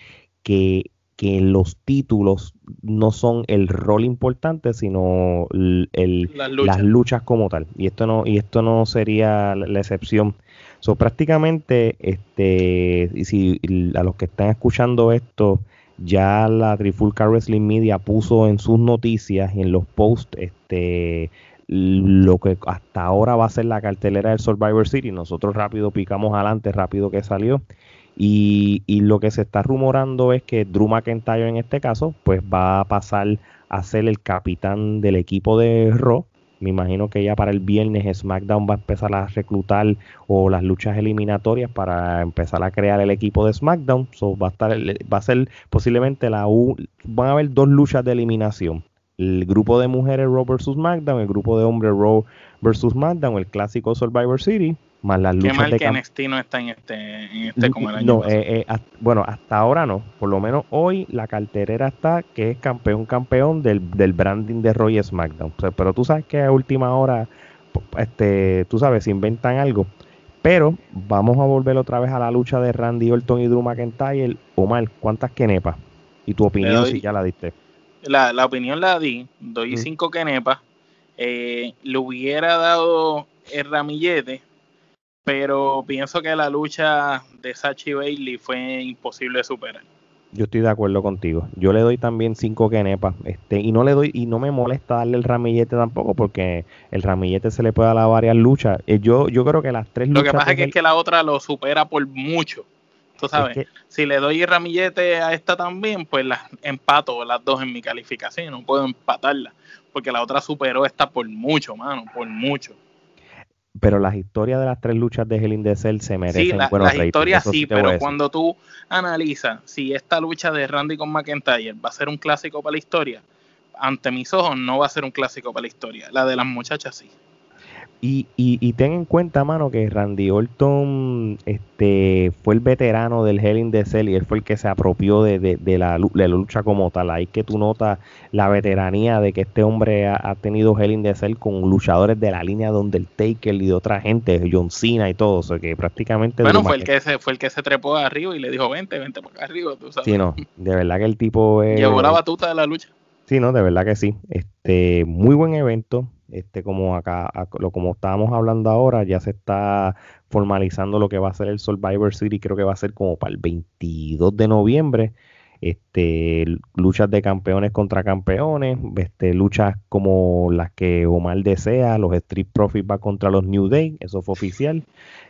que, que los títulos no son el rol importante, sino el, las, luchas. como tal. Y esto no, y esto no sería la, excepción. So, prácticamente, este, si a los que están escuchando esto, ya la Trifulca Wrestling Media puso en sus noticias y en los posts este lo que hasta ahora va a ser la cartelera del Survivor City. Nosotros rápido picamos adelante, rápido que salió. Y, y, lo que se está rumorando es que Drew McIntyre en este caso, pues va a pasar a ser el capitán del equipo de Raw me imagino que ya para el viernes SmackDown va a empezar a reclutar o las luchas eliminatorias para empezar a crear el equipo de SmackDown. So va a estar, va a ser posiblemente la U, van a haber dos luchas de eliminación. El grupo de mujeres Raw vs SmackDown, el grupo de hombres Raw vs SmackDown, el clásico Survivor City más las luchas Qué
mal que NXT no está en este, en este como el año
no, eh, eh, bueno, hasta ahora no. Por lo menos hoy la carterera está que es campeón campeón del, branding de Roy SmackDown. pero tú sabes que a última hora, este, tú sabes, inventan algo. Pero vamos a volver otra vez a la lucha de Randy Orton y Drew McIntyre. Omar, ¿cuántas kenepas? Y tu opinión si ya la diste.
La, la opinión la di, doy cinco kenepas. Eh, le hubiera dado el ramillete pero pienso que la lucha de Sachi Bailey fue imposible de superar.
Yo estoy de acuerdo contigo. Yo le doy también cinco kenepas, este, y no le doy, y no me molesta darle el ramillete tampoco, porque el ramillete se le puede dar a varias luchas. Eh, yo, yo creo que las tres
luchas. Lo que pasa es que, es que la otra lo supera por mucho. Tú sabes, si le doy el ramillete a esta también, pues las empato las dos en mi calificación, no puedo empatarla, porque la otra superó esta por mucho, mano, por mucho
pero las historias de las tres luchas de Hell in the Cell se merecen
sí, la, las historias sí, pero cuando tú analizas si esta lucha de Randy con McIntyre va a ser un clásico para la historia, ante mis ojos no va a ser un clásico para la historia. La de las muchachas sí.
Y, y, ten en cuenta, mano, que Randy Orton este, fue el veterano del Hell in the Cell y él fue el que se apropió de, de, la, lucha como tal. Ahí que tú notas la veteranía de que este hombre ha, tenido Hell in the Cell con luchadores de la línea donde el Taker y de otra gente, John Cena y todo. O sea, que prácticamente.
Bueno, fue el, que se, fue el que se trepó arriba y le dijo: Vente, vente por acá arriba. Tú sabes.
Sí, no, de verdad que el tipo.
Llevó la batuta de la lucha.
Sí, no, de verdad que sí. Este, muy buen evento este como acá lo como estábamos hablando ahora ya se está formalizando lo que va a ser el Survivor City creo que va a ser como para el 22 de noviembre. Este luchas de campeones contra campeones este luchas como las que Omar desea los Street Profits va contra los New Day eso fue oficial.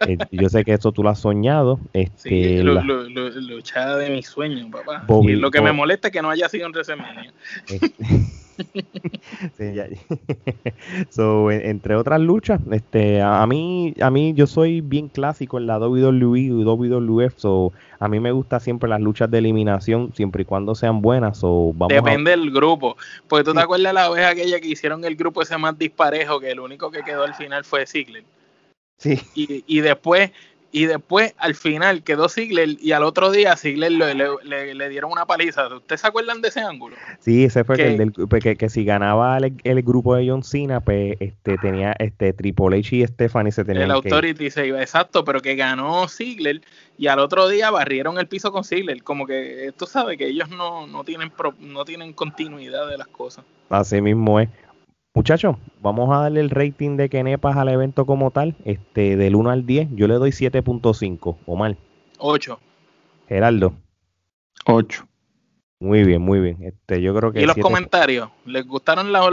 Eh, yo sé que eso tú lo has soñado este
sí, lucha de mi sueño papá. Y lo que me molesta es que no haya sido en WrestleMania
so, entre otras luchas, este, a, mí, a mí yo soy bien clásico en la WWE y WWF, so, a mí me gusta siempre las luchas de eliminación, siempre y cuando sean buenas. So, vamos
Depende del grupo, porque tú te acuerdas la vez aquella que hicieron el grupo ese más disparejo, que el único que quedó al final fue Ziggler.
Sí.
Y, y después y después al final quedó Ziggler y al otro día Ziggler le, le, dieron una paliza. ¿Ustedes se acuerdan de ese ángulo?
Sí, ese fue que, que, que, si ganaba el, grupo de John Cena, pues este tenía este Triple H y Stephanie se tenían
El Authority se iba, exacto, pero que ganó Ziggler y al otro día barrieron el piso con Ziggler. Como que tú sabes que ellos no, no, tienen, no tienen continuidad de las cosas.
Así mismo es. Muchachos, vamos a darle el rating de Kenepas al evento como tal, este del 1 al 10. Yo le doy 7.5, o mal.
8.
Geraldo.
8.
Muy bien, muy bien. Este, yo creo que
¿Y los comentarios? ¿Les gustaron las,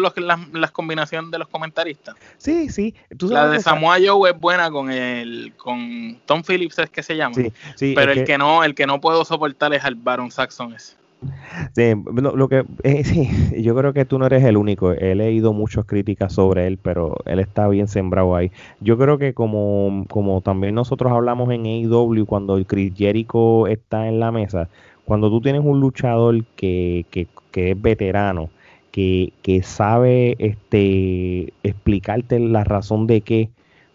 las, combinaciones de los comentaristas?
Sí, sí.
la de Samoa Joe es buena con el con Tom Phillips es que se llama. Sí, sí, Pero el que, no el que no puedo soportar es al Baron Saxon ese.
Sí, lo, que eh, sí, yo creo que tú no eres el único. He leído muchas críticas sobre él, pero él está bien sembrado ahí. Yo creo que como, como también nosotros hablamos en AEW cuando el Chris Jericho está en la mesa, cuando tú tienes un luchador que, que, que es veterano, que, que sabe este explicarte la razón de qué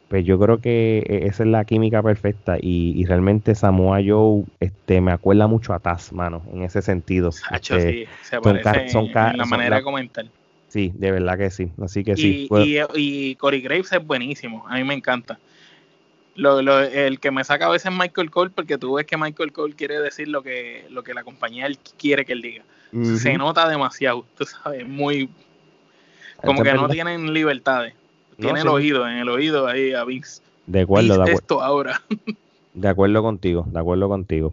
pues yo creo que e, esa es la química perfecta y, realmente Samoa Joe este, me acuerda mucho a Taz, mano, en ese sentido.
Este, sí, se parece en, la manera de comentar.
Sí, de verdad que sí. Así que
sí. Y, y, Corey Graves es buenísimo, a mí me encanta. Lo, lo, el que me saca a veces es Michael Cole, porque tú ves que Michael Cole quiere decir lo que, lo que la compañía quiere que él diga. Se nota demasiado, tú sabes, muy... Como que no tienen libertades. Tiene el oído, en el oído ahí a Vince.
De acuerdo, de acuerdo.
Esto ahora.
de acuerdo contigo, de acuerdo contigo.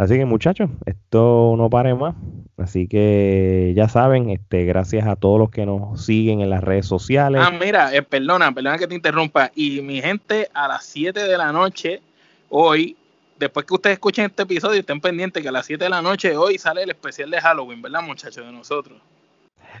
Así que muchachos, esto no pare más. Así que ya saben, este, gracias a todos los que nos siguen en las redes sociales.
Ah, mira, eh, perdona, perdona que te interrumpa. Y mi gente, a las 7 de la noche, hoy, después que ustedes escuchen este episodio, estén pendientes que a las 7 de la noche hoy sale el especial de Halloween, ¿verdad, muchachos? De nosotros.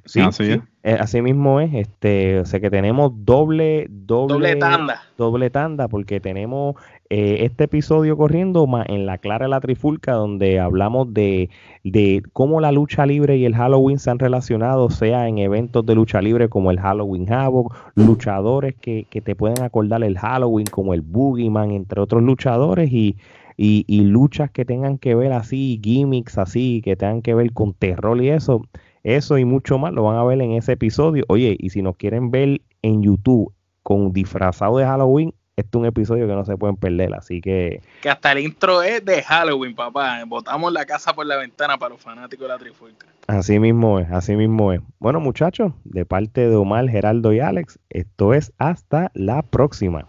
Sí, así, eh, así mismo es, este, o sea que tenemos doble, doble,
tanda,
doble tanda, porque tenemos eh, este episodio corriendo más en la Clara de la Trifulca, donde hablamos de, de cómo la lucha libre y el Halloween se han relacionado, sea en eventos de lucha libre como el Halloween Havoc, luchadores que, que te pueden acordar el Halloween como el Boogeyman, entre otros luchadores y y, y, luchas que tengan que ver así, gimmicks así, que tengan que ver con terror y eso. Eso y mucho más lo van a ver en ese episodio. Oye, y si nos quieren ver en YouTube con disfrazado de Halloween, este es un episodio que no se pueden perder, así que...
Que hasta el intro es de Halloween, papá. Botamos la casa por la ventana para los fanáticos de la Trifulca.
Así mismo es, así mismo es. Bueno, muchachos, de parte de Omar, Geraldo y Alex, esto es hasta la próxima.